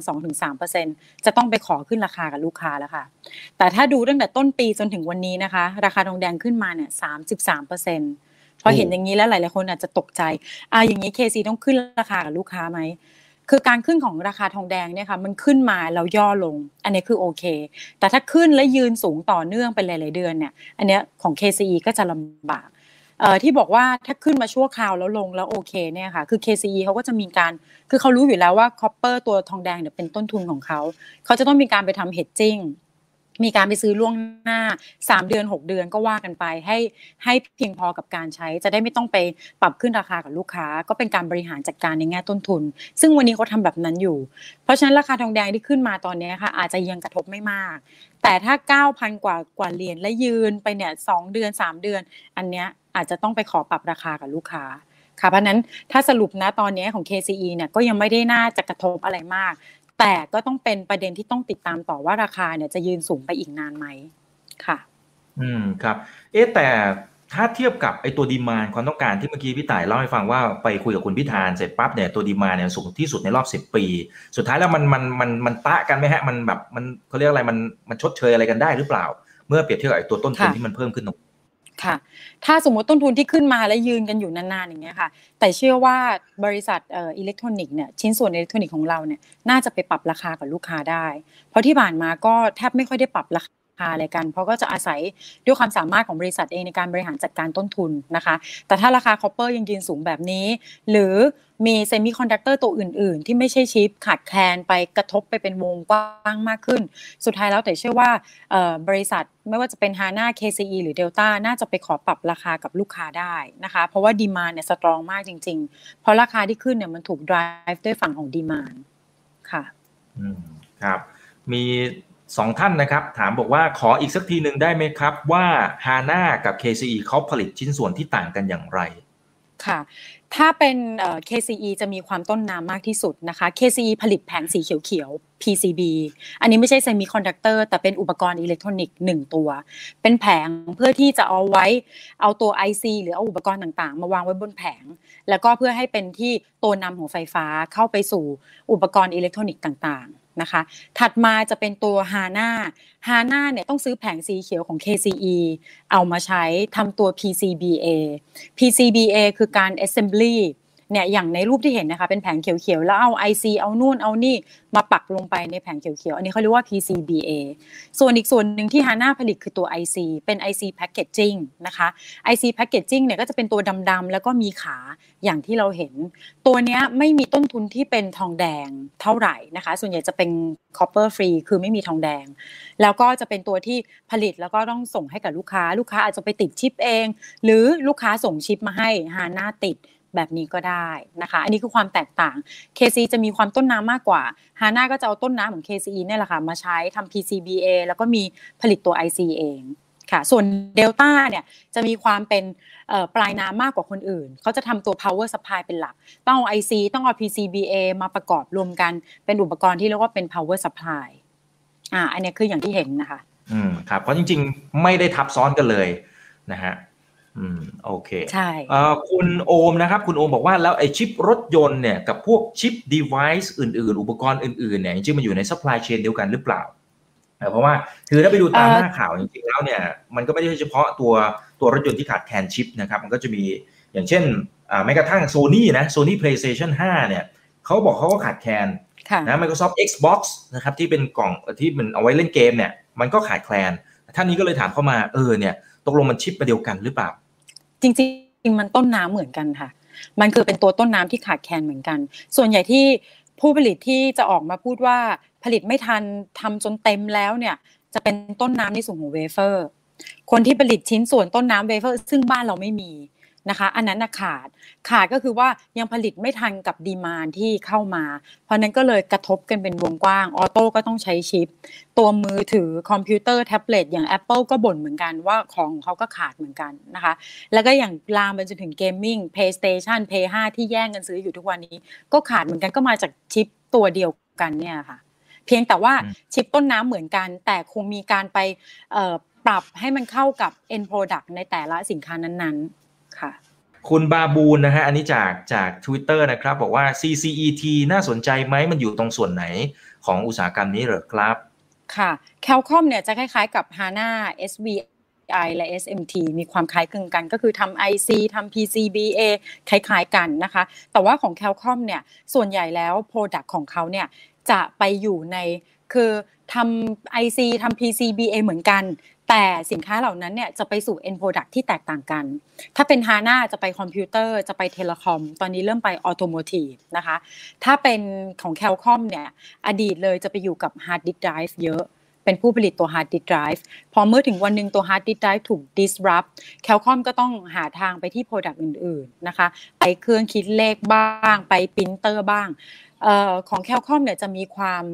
2-3%จะต้องไปขอขึ้นราคากับลูกค้าแล้วค่ะ แต่ถ้าดูตั้งแต่ต้นปีจนถึงวันนี้นะคะ ราคาทองแดงขึ้นมาเนี่ย 33% พอเห็นอย่างนี้แล้วหลายๆคนอาจจะตกใจอ่าอย่างนี้ KCE ต้องขึ้นราคากับลูกค้าไหมคือการขึ้นของราคาทองแดงเนี่ยค่ะมันขึ้นมาแล้วย่อลง อันนี้คือโอเค แต่ถ้าขึ้นและยืนสูงต่อเนื่องเป็นหลาย ๆ เดือนเนี่ยอันนี้ของ KCE ก็จะลำบากเอ่อที่บอกว่าถ้าขึ้นมาชั่วคราวแล้วลงแล้วโอเคเนี่ยค่ะคือ KCE เขาก็จะมีการคือเขารู้อยู่แล้วว่า copper ตัวทองแดงเนี่ยเป็นต้นทุนของเขา เขาจะต้องมีการไปทำ hedging มีการไปซื้อล่วงหน้า 3 เดือน 6 เดือนก็ว่ากันไป ให้ให้เพียงพอกับการใช้ จะได้ไม่ต้องไปปรับขึ้นราคากับลูกค้า ก็เป็นการบริหารจัดการในแง่ต้นทุน ซึ่งวันนี้เขาทาแบบนั้นอยู่ เพราะฉะนั้นราคาทองแดงที่ขึ้นมาตอนนี้ค่ะอาจจะยังกระทบไม่มาก แต่ถ้า 9,000 กว่ากว่าเหรียญและยืนไปเนี่ยสเดือน 3 เดือน อันเนี้ยอาจจะต้องไปขอปรับราคากับลูกค้าค่ะเพราะนั้นถ้าสรุปนะตอนนี้ของ KCE เนี่ยก็ยังไม่ได้น่าจะกระทบอะไรมาก แต่ก็ต้องเป็นประเด็นที่ต้องติดตามต่อว่าราคาเนี่ยจะยืนสูงไปอีกนานไหมค่ะ อืมครับ เอ๊แต่ถ้าเทียบกับไอ้ตัวดีมานความต้องการที่เมื่อกี้พี่ต่ายเล่าให้ฟังว่าไปคุยกับคุณพิธานเสร็จปั๊บเนี่ยตัวดีมาเนี่ยสูงที่สุดในรอบสิบปี สุดท้ายแล้วมันมันมันมันตะกันไหมฮะมันแบบมันเขาเรียกอะไรมันมันชดเชยอะไรกันได้หรือเปล่า เมื่อเปรียบเทียบกับไอ้ตัวต้นทุนที่มันเพิ่มขึ้นตรง ค่ะ ถ้าสมมติต้นทุนที่ขึ้นมาและยืนกันอยู่นานๆอย่างเงี้ยค่ะ แต่เชื่อว่าบริษัทอิเล็กทรอนิกส์เนี่ยชิ้นส่วนอิเล็กทรอนิกส์ของเราเนี่ยน่าจะไปปรับราคากับลูกค้าได้ เพราะที่ผ่านมาก็แทบไม่ค่อยได้ปรับราคาอะไรกัน เพราะก็จะอาศัยด้วยความสามารถของบริษัทเองในการบริหารจัดการต้นทุนนะคะ แต่ถ้าราคา copper ยังยืนสูงแบบนี้ หรือมีเซมิคอนดักเตอร์ตัวอื่น ๆ ที่ไม่ใช่ชิปขาดแคลนไปกระทบไปเป็นวงกว้างมากขึ้น สุดท้ายแล้วแต่เชื่อว่าบริษัทไม่ว่าจะเป็น HANA KCE หรือ Delta น่าจะไปขอปรับราคากับลูกค้าได้นะคะ เพราะว่า demand เนี่ย strong มากจริง ๆ เพราะราคาที่ขึ้นเนี่ยมันถูก drive ด้วยฝั่งของ demand ค่ะ อืม ครับ มี สองท่านนะครับ ถามบอกว่าขออีกสักทีหนึ่งได้ไหมครับ ว่า HANA กับ KCE เขาผลิตชิ้นส่วนที่ต่างกันอย่างไรค่ะ ถ้าเป็น KCE จะมีความต้นน้ำมากที่สุดนะคะ KCE ผลิตแผงสีเขียวๆ PCB อันนี้ไม่ใช่เซมิคอนดักเตอร์แต่เป็นอุปกรณ์อิเล็กทรอนิกส์หนึ่งตัว เป็นแผงเพื่อที่จะเอาไว้เอาตัว IC หรือเอาอุปกรณ์ต่างๆ มาวางไว้บนแผง แล้วก็เพื่อให้เป็นที่ตัวนำของไฟฟ้าเข้าไปสู่อุปกรณ์อิเล็กทรอนิกส์ต่างๆ นะคะ ถัดมาจะเป็นตัวฮาน่าฮาน่าเนี่ยต้องซื้อแผงสีเขียวของ KCE เอามาใช้ทำตัว PCBA PCBA คือการ assembly เนี่ยอย่างในรูปที่เห็นนะคะเป็นแผงเขียวๆ แล้วเอา IC เอานู่นเอานี่มาปักลงไปในแผงเขียวๆ อันนี้เขาเรียกว่า PCBA ส่วนอีกส่วนหนึ่งที่ HANA ผลิตคือตัว IC เป็น IC packaging นะคะ IC packaging เนี่ยก็จะเป็นตัวดำๆ แล้วก็มีขาอย่างที่เราเห็น ตัวนี้ไม่มีต้นทุนที่เป็นทองแดงเท่าไหร่นะคะ ส่วนใหญ่จะเป็น copper free คือไม่มีทองแดง แล้วก็จะเป็นตัวที่ผลิตแล้วก็ต้องส่งให้กับลูกค้า ลูกค้าอาจจะไปติดชิปเอง หรือลูกค้าส่งชิปมาให้ HANA ติด แบบนี้ก็ได้นะคะ อันนี้คือความแตกต่าง KC จะมีความต้นน้ำมากกว่า HANA ก็จะเอาต้นน้ำของ KCE เนี่ยแหละค่ะมาใช้ทำ PCBA แล้วก็มีผลิตตัว IC เองค่ะส่วน Delta เนี่ยจะมีความเป็นปลายน้ำมากกว่าคนอื่น เขาจะทำตัว power supply เป็นหลัก ต้องเอา IC ต้องเอา PCBA มาประกอบรวมกันเป็นอุปกรณ์ที่เรียกว่าเป็น power supply อ่าอันนี้คืออย่างที่เห็นนะคะ อืมครับเพราะจริงๆ ไม่ได้ทับซ้อนกันเลยนะฮะ อืมโอเคใช่คุณโอมนะครับคุณโอมบอกว่าแล้วไอชิปรถยนต์เนี่ยกับพวกชิป device อื่น ๆ อุปกรณ์อื่นๆเนี่ยจริงๆมันอยู่ใน supply chain เดียวกันหรือเปล่า เพราะว่าคือถ้าไปดูตามหน้าข่าวจริงๆแล้วเนี่ยมันก็ไม่ใช่เฉพาะตัวตัวรถยนต์ที่ขาดแคลนชิปนะครับมันก็จะมีอย่างเช่นแม้กระทั่งโซนี่นะโซนี่ PlayStation 5 เนี่ยเขาบอกเขาก็ขาดแคลนนะ Microsoft Xbox นะครับที่เป็นกล่องที่มันเอาไว้เล่นเกมเนี่ยมันก็ขาดแคลนท่านนี้ก็เลยถามเข้ามาเออเนี่ย ตกลงมันชิปมาเดียวกันหรือเปล่า จริง ๆ มันต้นน้ำเหมือนกันค่ะ มันคือเป็นตัวต้นน้ำที่ขาดแคลนเหมือนกัน ส่วนใหญ่ที่ผู้ผลิตที่จะออกมาพูดว่าผลิตไม่ทันทำจนเต็มแล้วเนี่ย จะเป็นต้นน้ำในส่วนของเวเฟอร์ คนที่ผลิตชิ้นส่วนต้นน้ำเวเฟอร์ ซึ่งบ้านเราไม่มี นะคะ อันนั้นนะขาดขาดก็คือว่ายังผลิตไม่ทันกับ demand ที่เข้ามา เพราะนั้นก็เลยกระทบกันเป็นวงกว้าง auto ก็ต้องใช้ชิป ตัวมือถือคอมพิวเตอร์แท็บเล็ตอย่าง Apple ก็บ่นเหมือนกันว่าของเขาก็ขาดเหมือนกันนะคะ แล้วก็อย่างลามไปจนถึง gaming PlayStation Play 5 ที่แย่งกันซื้ออยู่ทุกวันนี้ ก็ขาดเหมือนกันก็มาจากชิปตัวเดียวกันเนี่ยค่ะ เพียงแต่ว่าชิปต้นน้ำเหมือนกัน แต่คงมีการไปปรับให้มันเข้ากับ end product ในแต่ละสินค้านั้นๆ ค่ะคุณบาบูนนะฮะอันนี้จากจาก Twitter นะครับ บอกว่า CCET น่าสนใจไหมมันอยู่ตรงส่วนไหนของอุตสาหกรรมนี้เหรอครับ ค่ะแคลคอมเนี่ยจะคล้ายๆกับ HANA SBI และ SMT มีความคล้ายคลึงกันก็คือทำ IC ทำ PCBA คล้ายๆกันนะคะ แต่ว่าของ Cal-Comp เนี่ยส่วนใหญ่แล้ว Product ของเขาเนี่ยจะไปอยู่ในคือทำ IC ทำ PCBA เหมือนกัน แต่สินค้าเหล่านั้นเนี่ยจะไปสู่ end product ที่แตกต่างกัน ถ้าเป็น HANA จะไปคอมพิวเตอร์จะไป telecom ตอนนี้เริ่มไป automotive นะคะ ถ้าเป็นของ Cal-Comp เนี่ยอดีตเลยจะไปอยู่กับ hard disk drive เยอะเป็นผู้ผลิตตัว hard disk drive พอเมื่อถึงวันหนึ่งตัว hard disk drive ถูก disrupt Qualcomm ก็ต้องหาทางไปที่ product อื่นๆนะคะ ไปเครื่องคิดเลขบ้าง ไปปรินเตอร์บ้างออของ Qualcomm เนี่ยจะมีความ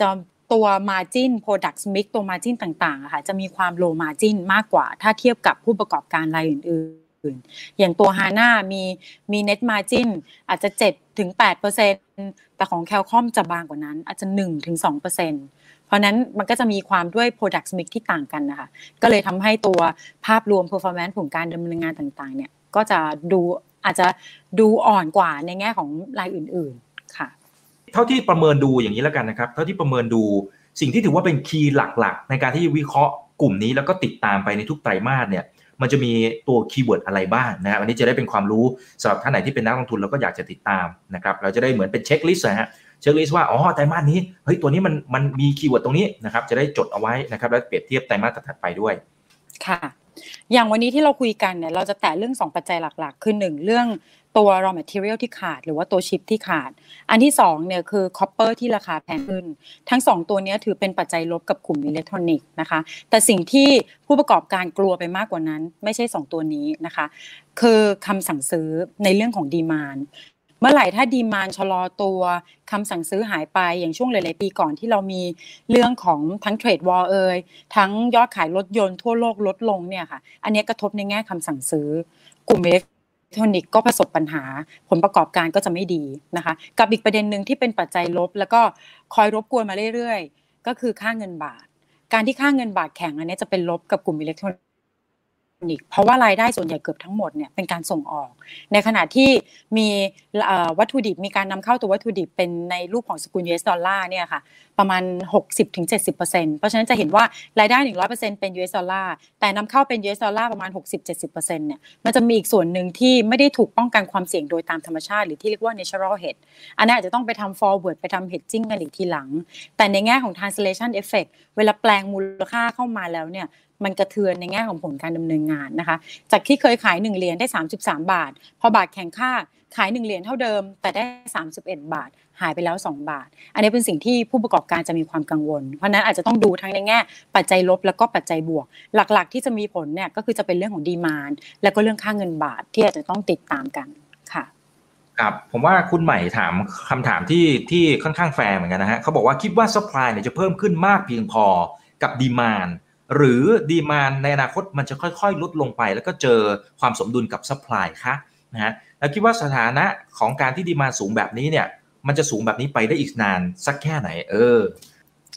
จะ ตัว margin product mix ตัว margin ต่างๆค่ะจะมีความ low margin มากกว่า ถ้าเทียบกับผู้ประกอบการรายอื่นอื่นอย่างตัวฮาน่ามีมี net margin อาจจะ7ถึง8%แต่ของ Cal-Comp จะบางกว่านั้น อาจจะ1ถึง2%เพราะนั้นมันก็จะมีความด้วย product mix ที่ต่างกันนะคะ ก็เลยทำให้ตัวภาพรวม performance ของการดำเนินงานต่างๆ เนี่ยก็จะดูอาจจะดูอ่อนกว่าในแง่ของรายอื่นๆ เท่าที่ประเมินดูอย่างนี้แล้วกันนะครับ เท่าที่ประเมินดูสิ่งที่ถือว่าเป็น key หลักๆ ในการที่วิเคราะห์กลุ่มนี้แล้วก็ติดตามไปในทุกไตรมาสเนี่ยมันจะมีตัว keyword อะไรบ้างนะครับอันนี้จะได้เป็นความรู้สำหรับท่านไหนที่เป็นนักลงทุนแล้วก็อยากจะติดตามนะครับเราจะได้เหมือนเป็น checklist นะฮะ checklist ว่าอ๋อไตรมาสนี้เฮ้ยตัวนี้มันมันมี keyword ตรงนี้นะครับจะได้จดเอาไว้นะครับแล้วเปรียบเทียบไตรมาสถัดไปด้วยค่ะอย่างวันนี้ที่เราคุยกันเนี่ยเราจะแตะเรื่องสองปัจจัยหลัก ๆ คือหนึ่งเรื่อง ตัว raw material ที่ขาดหรือว่าตัวชิปที่ขาด อันที่สองเนี่ยคือ copper ที่ราคาแพงขึ้น ทั้งสองตัวนี้ถือเป็นปัจจัยลบกับกลุ่มอิเล็กทรอนิกส์นะคะ แต่สิ่งที่ผู้ประกอบการกลัวไปมากกว่านั้น ไม่ใช่สองตัวนี้นะคะ คือคำสั่งซื้อในเรื่องของ demandเมื่อไหร่ถ้า demand ชะลอตัวคำสั่งซื้อหายไปอย่างช่วงหลาย ๆ ปีก่อนที่เรามีเรื่องของทั้ง trade war เอยทั้งยอดขายรถยนต์ทั่วโลกลดลงเนี่ยค่ะ อันนี้กระทบในแง่คำสั่งซื้อกลุ่มอิเล็ก ทรอนิกส์ก็ประสบปัญหาผลประกอบการก็จะไม่ดีนะคะ กับอีกประเด็นหนึ่งที่เป็นปัจจัยลบ แล้วก็คอยรบกวนมาเรื่อยๆ ก็คือค่าเงินบาท การที่ค่าเงินบาทแข็งอันนี้จะเป็นลบกับกลุ่มอิเล็กทรอนิกส์ เพราะว่ารายได้ส่วนใหญ่เกือบทั้งหมดเนี่ยเป็นการส่งออก ในขณะที่มีวัตถุดิบมีการนำเข้าตัววัตถุดิบเป็นในรูปของสกุล US ดอลลาร์เนี่ยค่ะประมาณ 60-70%เพราะฉะนั้นจะเห็นว่ารายได้ 100%เป็น US ดอลลาร์แต่นำเข้าเป็น US ดอลลาร์ประมาณ 60-70%เนี่ยมันจะมีอีกส่วนหนึ่งที่ไม่ได้ถูกป้องกันความเสี่ยงโดยตามธรรมชาติ หรือที่เรียกว่า natural hedge อันนี้อาจจะต้องไปทำ forward ไปทำ hedging กันอีกทีหลัง แต่ในแง่ของ translation effect เวลาแปลงมูลค่าเข้ามาแล้วเนี่ย มันกระเทือนในแง่ของผลการดำเนินงานนะคะ จากที่เคยขาย 1 เหรียญได้ 33 บาท พอบาทแข็งค่าขาย 1 เหรียญเท่าเดิม แต่ได้ 31 บาท หายไปแล้ว 2 บาท อันนี้เป็นสิ่งที่ผู้ประกอบการจะมีความกังวล เพราะนั้นอาจจะต้องดูทั้งในแง่ ปัจจัยลบแล้วก็ปัจจัยบวก หลักๆ ที่จะมีผลเนี่ยก็คือจะเป็นเรื่องของดีมานแล้วก็เรื่องค่าเงินบาทที่อาจจะต้องติดตามกันค่ะครับผมว่าคุณใหม่ถามคำถามที่ที่ค่อนข้างแฟร์เหมือนกันนะฮะเขาบอกว่าคิดว่า supply เนี่ยจะเพิ่มขึ้นมากเพียงพอกับ demand หรือ demand ในอนาคตมันจะค่อยๆ ลดลงไป แล้วก็เจอความสมดุลกับ supply คะนะฮะแล้วคิดว่าสถานะของการที่ demand สูงแบบนี้เนี่ยมันจะสูงแบบนี้ไปได้อีกนานสักแค่ไหน เออ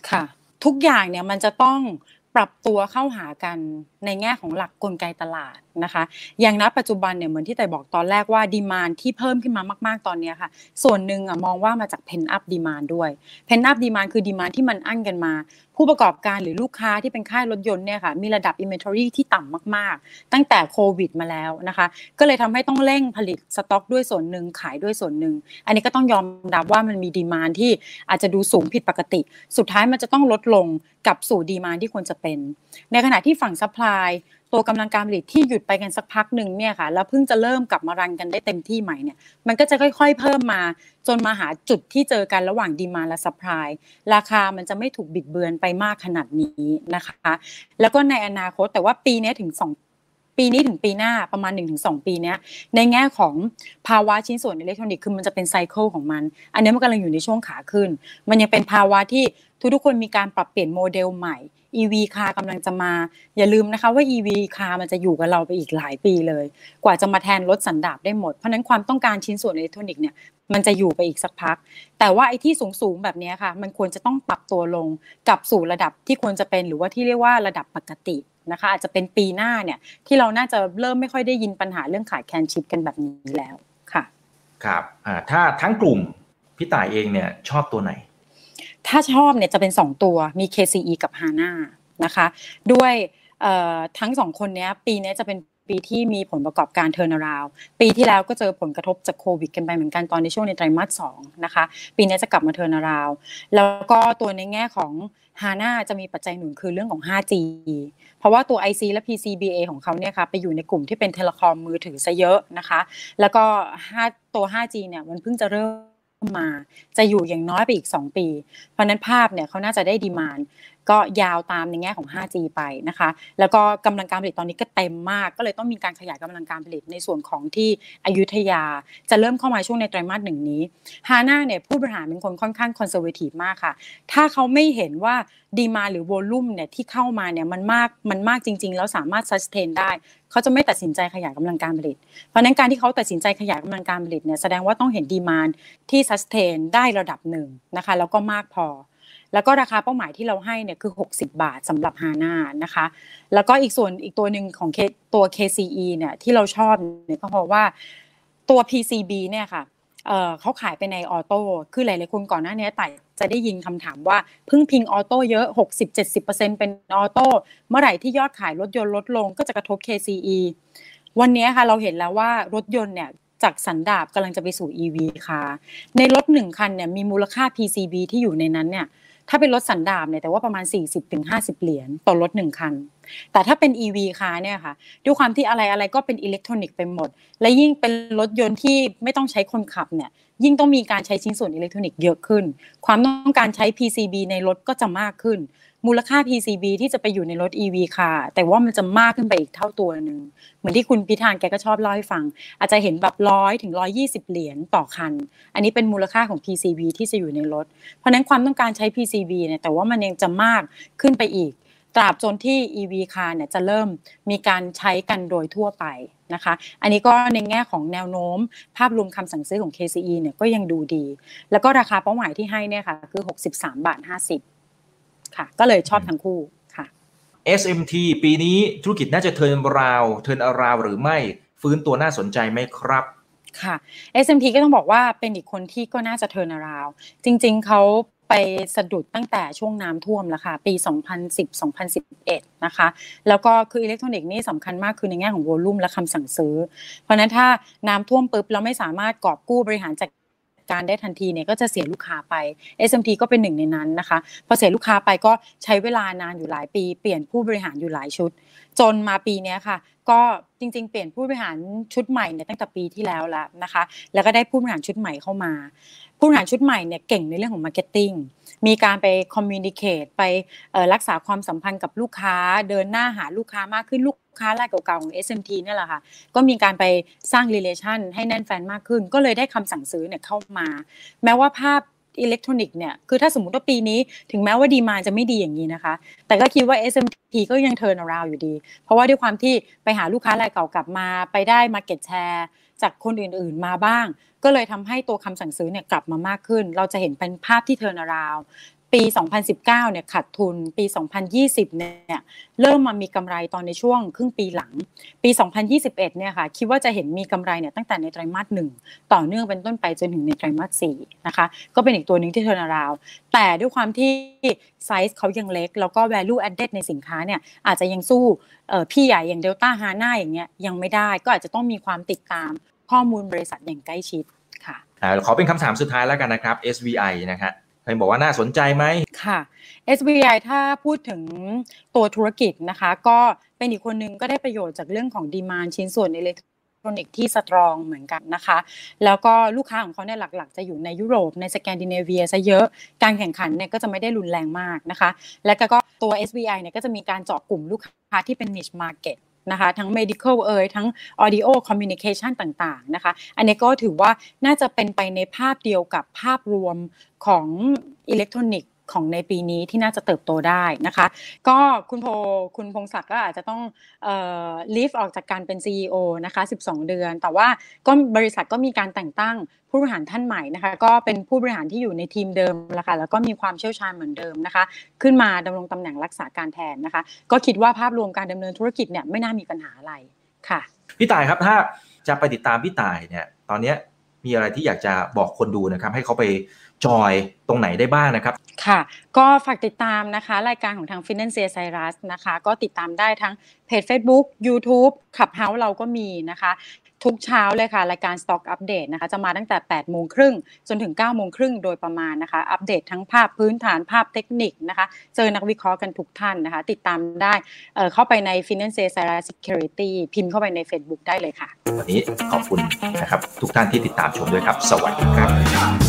ค่ะ ทุกอย่างเนี่ยมันจะต้องปรับตัวเข้าหากันในแง่ของหลักกลไกตลาดนะคะอย่างณปัจจุบันเนี่ยเหมือนที่ต่ายบอกตอนแรกว่า demand ที่เพิ่มขึ้นมามาก ๆตอนนี้ค่ะ ส่วนหนึ่งอะมองว่ามาจาก pent-up demand ด้วย pent-up demand คือ demand ที่มันอั้นกันมา ผู้ประกอบการหรือลูกค้าที่เป็นค่ายรถยนต์เนี่ยค่ะมีระดับ inventory ที่ต่ำมากๆ ตั้งแต่โควิดมาแล้วนะคะ ก็เลยทำให้ต้องเร่งผลิตสต็อกด้วยส่วนหนึ่งขายด้วยส่วนหนึ่ง อันนี้ก็ต้องยอมรับว่ามันมี demand ที่อาจจะดูสูงผิดปกติ สุดท้ายมันจะต้องลดลงกลับสู่ demand ที่ควรจะเป็น ในขณะที่ฝั่ง supply ตัวกำลังการผลิตที่หยุดไปกันสักพักหนึ่งเนี่ยค่ะแล้วเพิ่งจะเริ่มกลับมา run กันได้เต็มที่ใหม่เนี่ยมันก็จะค่อยๆเพิ่มมา จนมาหาจุดที่เจอกันระหว่าง demand และ supply ราคามันจะไม่ถูกบิดเบือนไปมากขนาดนี้นะคะ แล้วก็ในอนาคตต่ายว่าปีนี้ถึงสอง ปีนี้ถึงปีหน้าประมาณ 1-2 ปีนี้ในแง่ของภาวะชิ้นส่วนอิเล็กทรอนิกส์คือมันจะเป็น cycle ของมัน อันนี้มันกำลังอยู่ในช่วงขาขึ้น มันยังเป็นภาวะที่ทุกๆคนมีการปรับเปลี่ยนโมเดลใหม่ EV คาร์กำลังจะมา อย่าลืมนะคะว่า EV car มันจะอยู่กับเราไปอีกหลายปีเลย กว่าจะมาแทนรถสันดาปได้หมด เพราะนั้นความต้องการชิ้นส่วนอิเล็กทรอนิกส์เนี่ยมันจะอยู่ไปอีกสักพัก แต่ว่าไอ้ที่สูงๆแบบนี้ค่ะ มันควรจะต้องปรับตัวลงกลับสู่ระดับที่ควรจะเป็นหรือว่าที่เรียกว่าระดับปกติ นะคะอาจจะเป็นปีหน้าเนี่ยที่เราน่าจะเริ่มไม่ค่อยได้ยินปัญหาเรื่องขาดแคลนชิปกันแบบนี้แล้วค่ะครับอ่าถ้าทั้งกลุ่มพี่ต่ายเองเนี่ยชอบตัวไหน ถ้าชอบเนี่ยจะเป็น 2 ตัวมี KCE กับ HANA นะคะ ด้วยทั้งสองคนนี้ปีนี้จะเป็น ปีที่มีผลประกอบการ turnaround ปีที่แล้วก็เจอผลกระทบจากโควิดกันไปเหมือนกันตอนในช่วงในไตรมาสสองนะคะปีนี้จะกลับมา turnaround แล้วก็ตัวในแง่ของฮาน่าจะมีปัจจัยหนุนคือเรื่องของ 5G เพราะว่าตัว IC และ PCBA ของเขาเนี่ยค่ะไปอยู่ในกลุ่มที่เป็น telecom มือถือซะเยอะนะคะ แล้วก็5ตัว 5G เนี่ยมันเพิ่งจะเริ่มมาจะอยู่อย่างน้อยไปอีก 2 ปี เพราะนั้นภาพเนี่ยเขาน่าจะได้ demand ก็ยาวตามในแง่ของ 5G ไปนะคะ แล้วก็กำลังการผลิตตอนนี้ก็เต็มมาก ก็เลยต้องมีการขยายกำลังการผลิตในส่วนของที่อยุธยา จะเริ่มเข้ามาช่วงในไตรมาสหนึ่งนี้ฮาน่าเนี่ยผู้บริหารเป็นคนค่อนข้าง conservative มากค่ะ ถ้าเขาไม่เห็นว่า demand หรือ volume เนี่ยที่เข้ามาเนี่ยมันมากมันมากจริง ๆ แล้วสามารถ sustain ได้เขาจะไม่ตัดสินใจขยายกำลังการผลิต เพราะนั้นการที่เขาตัดสินใจขยายกำลังการผลิตเนี่ยแสดงว่าต้องเห็น demandที่ซัสเทนได้ระดับหนึ่งนะคะแล้วก็มากพอ แล้วก็ราคาเป้าหมายที่เราให้เนี่ยคือ 60 บาทสำหรับฮาน่านะคะ แล้วก็อีกส่วนอีกตัวหนึ่งของตัว KCE เนี่ยที่เราชอบเนี่ยก็เพราะว่าตัว PCB เนี่ยค่ะเขาขายไปในออโต้ คือหลายๆคนก่อนหน้านี้ไต่จะได้ยินคำถามว่าพึ่งพิงออโต้เยอะ 60-70%เป็นออโต้ เมื่อไหร่ที่ยอดขายรถยนต์ลดลงก็จะกระทบ KCE วันนี้ค่ะเราเห็นแล้วว่ารถยนต์เนี่ยจากสันดาปกำลังจะไปสู่ EV ค่ะ ในรถหนึ่งคันเนี่ยมีมูลค่า PCB ที่อยู่ในนั้นเนี่ย ถ้าเป็นรถสันดาปเนี่ยต่ายว่าประมาณ 40-50 เหรียญต่อรถหนึ่งคัน แต่ถ้าเป็น EV คาเนี่ยค่ะ ด้วยความที่อะไรอะไรก็เป็นอิเล็กทรอนิกส์ไปหมด และยิ่งเป็นรถยนต์ที่ไม่ต้องใช้คนขับเนี่ย ยิ่งต้องมีการใช้ชิ้นส่วนอิเล็กทรอนิกส์เยอะขึ้น ความต้องการใช้ PCB ในรถก็จะมากขึ้น มูลค่า PCB ที่จะไปอยู่ในรถ EV ค่ะ ต่ายว่ามันจะมากขึ้นไปอีกเท่าตัวหนึ่ง เหมือนที่คุณพิธานแกก็ชอบเล่าให้ฟัง อาจจะเห็นแบบร้อยถึงร้อยี่สิบเหรียญต่อคัน อันนี้เป็นมูลค่าของ PCB ที่จะอยู่ในรถ เพราะนั้นความต้องการใช้ PCB เนี่ยแต่ว่ามันยังจะมากขึ้นไปอีก ตราบจนที่ EV คาร์เนี่ยจะเริ่มมีการใช้กันโดยทั่วไป นะคะ อันนี้ก็ในแง่ของแนวโน้ม ภาพรวมคำสั่งซื้อของ KCE เนี่ยก็ยังดูดี แล้วก็ราคาเป้าหมายที่ให้เนี่ยค่ะคือ 63 บาท 50 ค่ะ ก็เลยชอบทั้งคู่ค่ะ SMT ปีนี้ธุรกิจน่าจะ turnaround turnaround หรือไม่ฟื้นตัวน่าสนใจไหมครับค่ะ SMT ก็ต้องบอกว่าเป็นอีกคนที่ก็น่าจะ turnaround จริง ๆเขา ไปสะดุดตั้งแต่ช่วงน้ำท่วมแล้วค่ะ ปี 2010-2011 นะคะ แล้วก็คืออิเล็กทรอนิกส์นี่สำคัญมากคือในแง่ของ volume และคำสั่งซื้อ เพราะนั้นถ้าน้ำท่วมปุ๊บเราไม่สามารถกอบกู้บริหารจัดการได้ทันทีเนี่ยก็จะเสียลูกค้าไป SMT ก็เป็นหนึ่งในนั้นนะคะพอเสียลูกค้าไปก็ใช้เวลานานอยู่หลายปี เปลี่ยนผู้บริหารอยู่หลายชุด จนมาปีนี้ค่ะ ก็จริงๆ เปลี่ยนผู้บริหารชุดใหม่เนี่ยตั้งแต่ปีที่แล้วแล้วนะคะ แล้วก็ได้ผู้บริหารชุดใหม่เข้ามา ผู้บริหารชุดใหม่เนี่ยเก่งในเรื่องของ marketing มีการไป communicate ไปรักษาความสัมพันธ์กับลูกค้า เดินหน้าหาลูกค้ามากขึ้นลูกค้ารายเก่าๆของ SMT นี่แหละค่ะ ก็มีการไปสร้าง relation ให้แน่นแฟ้นมากขึ้น ก็เลยได้คำสั่งซื้อเนี่ยเข้ามา แม้ว่าภาพอิเล็กทรอนิกส์เนี่ย คือถ้าสมมติว่าปีนี้ถึงแม้ว่า demand จะไม่ดีอย่างนี้นะคะ แต่ก็คิดว่า SMT ก็ยัง turnaround อยู่ดี เพราะว่าด้วยความที่ไปหาลูกค้ารายเก่ากลับมา ไปได้ market share จากคนอื่นๆมาบ้าง ก็เลยทำให้ตัวคำสั่งซื้อเนี่ยกลับมามากขึ้น เราจะเห็นเป็นภาพที่ turnaround ปี 2019 เนี่ยขาดทุน ปี 2020 เนี่ยเริ่มมามีกำไรตอนในช่วงครึ่งปีหลัง ปี 2021 เนี่ยค่ะคิดว่าจะเห็นมีกำไรเนี่ยตั้งแต่ในไตรมาสหนึ่งต่อเนื่องเป็นต้นไปจนถึงในไตรมาสสี่นะคะก็เป็นอีกตัวหนึ่งที่ turnaround แต่ด้วยความที่ไซส์เขายังเล็ก แล้วก็ value added ในสินค้าเนี่ยอาจจะยังสู้พี่ใหญ่อย่าง Delta h a n a อย่างเงี้ยยังไม่ได้ก็อาจจะต้องมีความติดตามข้อมูลบริษัทอย่างใกล้ชิดค่ะขอเป็นคำถามสุดท้ายแล้วกันนะครับ SVI นะครับ เห็นบอกว่าน่าสนใจไหมค่ะ SVI ถ้าพูดถึงตัวธุรกิจนะคะ ก็เป็นอีกคนนึงก็ได้ประโยชน์จากเรื่องของ demand ชิ้นส่วนอิเล็กทรอนิกส์ที่สตรองเหมือนกันนะคะ แล้วก็ลูกค้าของเขาเนี่ยหลักๆ จะอยู่ในยุโรปในสแกนดิเนเวียซะเยอะ การแข่งขันเนี่ยก็จะไม่ได้รุนแรงมากนะคะ และก็ตัว SBI เนี่ยก็จะมีการเจาะกลุ่มลูกค้าที่เป็น niche market นะคะ ทั้ง medical เอ่ยทั้ง audio communication ต่างๆนะคะ อันนี้ก็ถือว่าน่าจะเป็นไปในภาพเดียวกับภาพรวมของอิเล็กทรอนิกส์ ของในปีนี้ที่น่าจะเติบโตได้นะคะ ก็คุณโพคุณพงศักดิ์ก็อาจจะต้องลีฟออกจากการเป็น CEO นะคะ 12 เดือน แต่ว่าก็บริษัทก็มีการแต่งตั้งผู้บริหารท่านใหม่นะคะ ก็เป็นผู้บริหารที่อยู่ในทีมเดิมแล้วค่ะแล้วก็มีความเชี่ยวชาญเหมือนเดิมนะคะ ขึ้นมาดำรงตำแหน่งรักษาการแทนนะคะ ก็คิดว่าภาพรวมการดำเนินธุรกิจเนี่ยไม่น่ามีปัญหาอะไรค่ะพี่ต่ายครับถ้าจะไปติดตามพี่ต่ายเนี่ยตอนนี้มีอะไรที่อยากจะบอกคนดูนะครับ ให้เขาไป จอยตรงไหนได้บ้างนะครับ ค่ะ ก็ฝากติดตามนะคะ รายการของทาง Financial Cyrus นะคะ ก็ติดตามได้ทั้งเพจ Facebook YouTube Clubhouse เราก็มีนะคะทุกเช้าเลยค่ะ รายการ Stock Update นะคะ จะมาตั้งแต่ 8 โมงครึ่งจนถึง 9 โมงครึ่งโดยประมาณนะคะ อัปเดตทั้งภาพพื้นฐานภาพเทคนิคนะคะ เจอนักวิเคราะห์กันทุกท่านนะคะ ติดตามได้เข้าไปใน Financial Cyrus Security พิมพ์เข้าไปใน Facebook ได้เลยค่ะ วันนี้ขอบคุณนะครับ ทุกท่านที่ติดตามชมด้วยครับ สวัสดีครับ